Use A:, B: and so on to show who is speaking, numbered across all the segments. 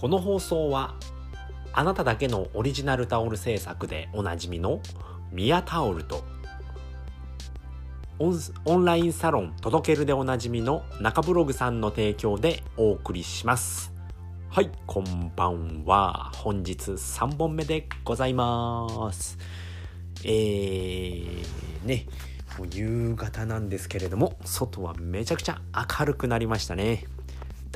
A: この放送はあなただけのオリジナルタオル制作でおなじみのミヤタオルとオンオンラインサロン届けるでおなじみの中ブログさんの提供でお送りします。はいこんばんは。本日3本目でございます。えー、ねもう夕方なんですけれども外はめちゃくちゃ明るくなりましたね。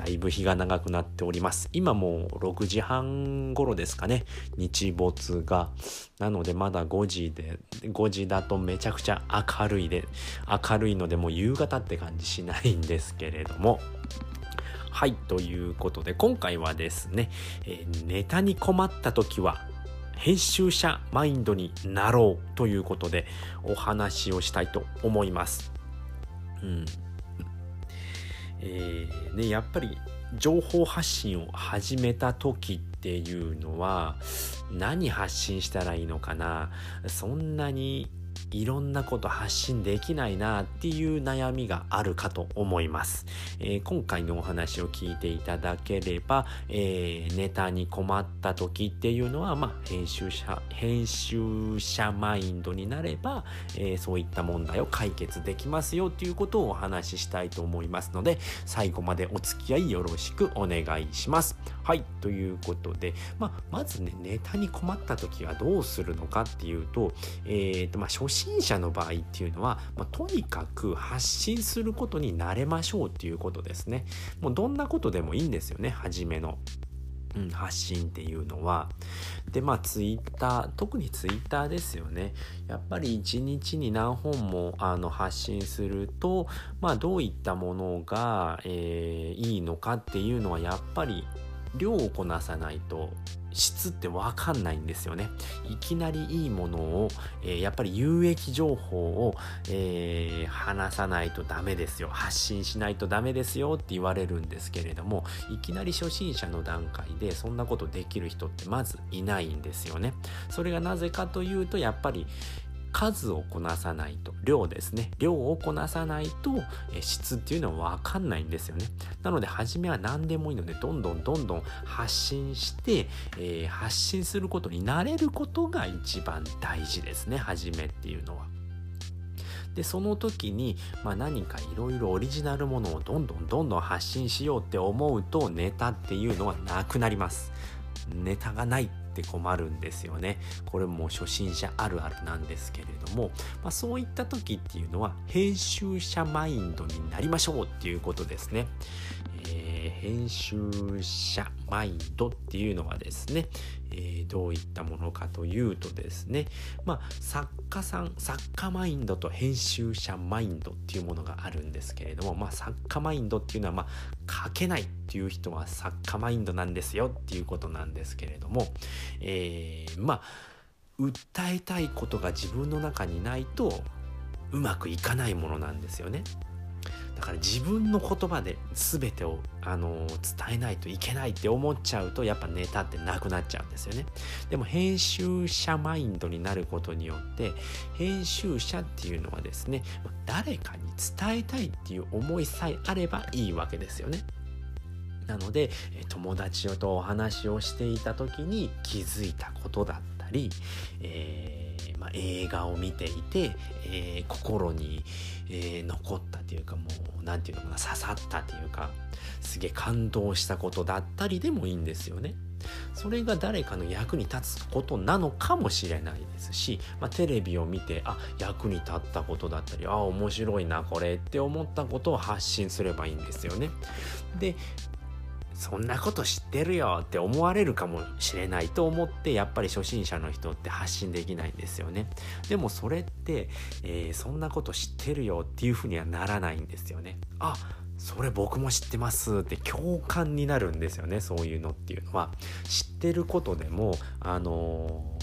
A: だいぶ日が長くなっております。今もう6時半頃ですかね。日没が。なのでまだ5時で、5時だとめちゃくちゃ明るいで、明るいのでもう夕方って感じしないんですけれども。はい、ということで今回はですね、えー、ネタに困った時は編集者マインドになろうということでお話をしたいと思います。うん。えー、ね、やっぱり情報発信を始めた時っていうのは何発信したらいいのかな？そんなにいろんなこと発信できないなっていう悩みがあるかと思います。えー、今回のお話を聞いていただければ、えー、ネタに困った時っていうのは、まあ、編集者、編集者マインドになれば、えー、そういった問題を解決できますよっていうことをお話ししたいと思いますので、最後までお付き合いよろしくお願いします。はい、ということで、まあ、まずね、ネタに困った時はどうするのかっていうと、えっ、と、まあ、初心者の場合っていうのは、まあ、とにかく発信することに慣れましょうっていうことですね。もうどんなことでもいいんですよね、初めの。うん、発信っていうのは。で、まあ、ツイッター、特にツイッターですよね。やっぱり一日に何本もあの発信すると、まあ、どういったものが、えー、いいのかっていうのは、やっぱり量をこなさないと質ってわかんないんですよね。いきなりいいものを、えー、やっぱり有益情報を、えー、話さないとダメですよ。発信しないとダメですよって言われるんですけれども、いきなり初心者の段階でそんなことできる人ってまずいないんですよね。それがなぜかというと、やっぱり、数をこなさないと量ですね。量をこなさないと質っていうのは分かんないんですよね。なので初めは何でもいいのでどんどんどんどん発信して、えー、発信することになれることが一番大事ですね。初めっていうのは。でその時に、まあ、何かいろいろオリジナルものをどんどんどんどん発信しようって思うとネタっていうのはなくなります。ネタがない。っって困るんですよね。これも初心者あるあるなんですけれども、まあ、そういった時っていうのは編集者マインドになりましょうっていうことですね。編集者マインドっていうのはですね、えー、どういったものかというとですね、まあ、作家さん、作家マインドと編集者マインドっていうものがあるんですけれども、まあ、作家マインドっていうのは、まあ、書けないっていう人は作家マインドなんですよっていうことなんですけれども、えー、まあ、訴えたいことが自分の中にないとうまくいかないものなんですよね。だから自分の言葉で全てを、あの伝えないといけないって思っちゃうとやっぱネタってなくなっちゃうんですよね。でも編集者マインドになることによって編集者っていうのはですね誰かに伝えたいっていう思いさえあればいいわけですよね。なので友達とお話をしていた時に気づいたことだっり、えー、まあ、映画を見ていて、えー、心に、えー、残ったというかもう何て言うのかな刺さったというかすげえ感動したことだったりでもいいんですよね。それが誰かの役に立つことなのかもしれないですし、まあ、テレビを見てあ役に立ったことだったりあ面白いなこれって思ったことを発信すればいいんですよね。でそんなこと知ってるよって思われるかもしれないと思ってやっぱり初心者の人って発信できないんですよね。でもそれって、えー、そんなこと知ってるよっていうふうにはならないんですよね。あそれ僕も知ってますって共感になるんですよね。そういうのっていうのは。知ってることでもあの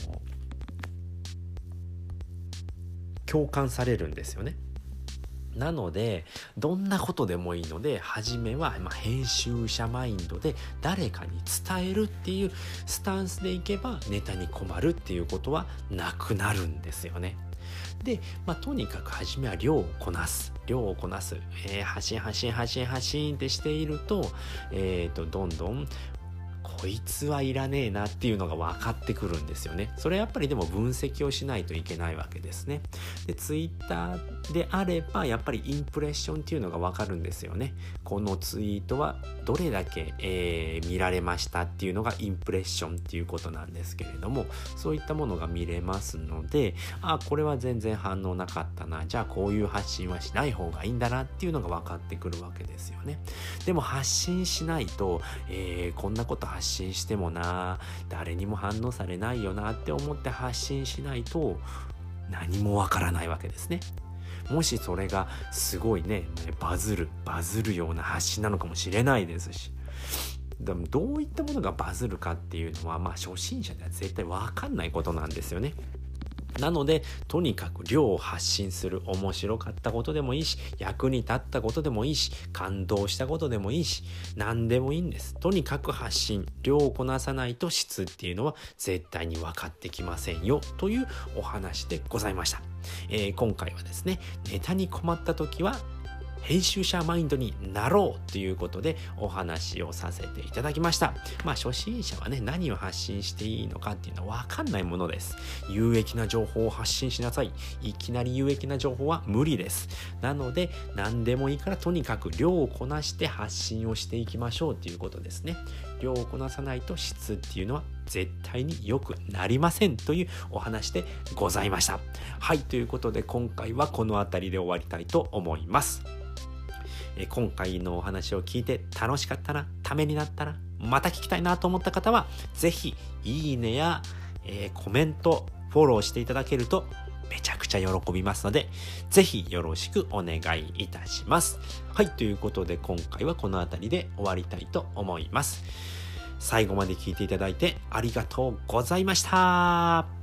A: ー、共感されるんですよね。なのでどんなことでもいいので初めは、ま編集者マインドで誰かに伝えるっていうスタンスでいけばネタに困るっていうことはなくなるんですよね。で、まあ、とにかく初めは量をこなす量をこなす、えー、発信発信発信発信ってしていると,、えーと、どんどんこいつはいらねえなっていうのが分かってくるんですよね。それやっぱりでも分析をしないといけないわけですね。で、ツイッターであればやっぱりインプレッションっていうのが分かるんですよね。このツイートはどれだけ、えー、見られましたっていうのがインプレッションっていうことなんですけれども、そういったものが見れますので、あ、これは全然反応なかったな。じゃあこういう発信はしない方がいいんだなっていうのが分かってくるわけですよね。でも発信しないと、えー、こんなこと発信信してもな誰にも反応されないよなって思って発信しないと何もわからないわけですね。もしそれがすごいねバズるバズるような発信なのかもしれないですしでもどういったものがバズるかっていうのはまあ初心者では絶対わかんないことなんですよね。なので、とにかく量を発信する。面白かったことでもいいし、役に立ったことでもいいし、感動したことでもいいし、何でもいいんです。とにかく発信。量をこなさないと質っていうのは絶対に分かってきませんよ。というお話でございました。えー、今回はですね、ネタに困った時は編集者マインドになろうということでお話をさせていただきました。まあ初心者はね、何を発信していいのかっていうのはわかんないものです。有益な情報を発信しなさい。いきなり有益な情報は無理です。なので何でもいいからとにかく量をこなして発信をしていきましょうということですね。量をこなさないと質っていうのは絶対に良くなりませんというお話でございました。はい、ということで今回はこの辺りで終わりたいと思います。え今回のお話を聞いて楽しかったな、ためになったな、また聞きたいなと思った方は、ぜひ、いいねや、えー、コメント、フォローしていただけるとめちゃくちゃ喜びますので、ぜひよろしくお願いいたします。はい、ということで今回はこの辺りで終わりたいと思います。最後まで聞いていただいてありがとうございました。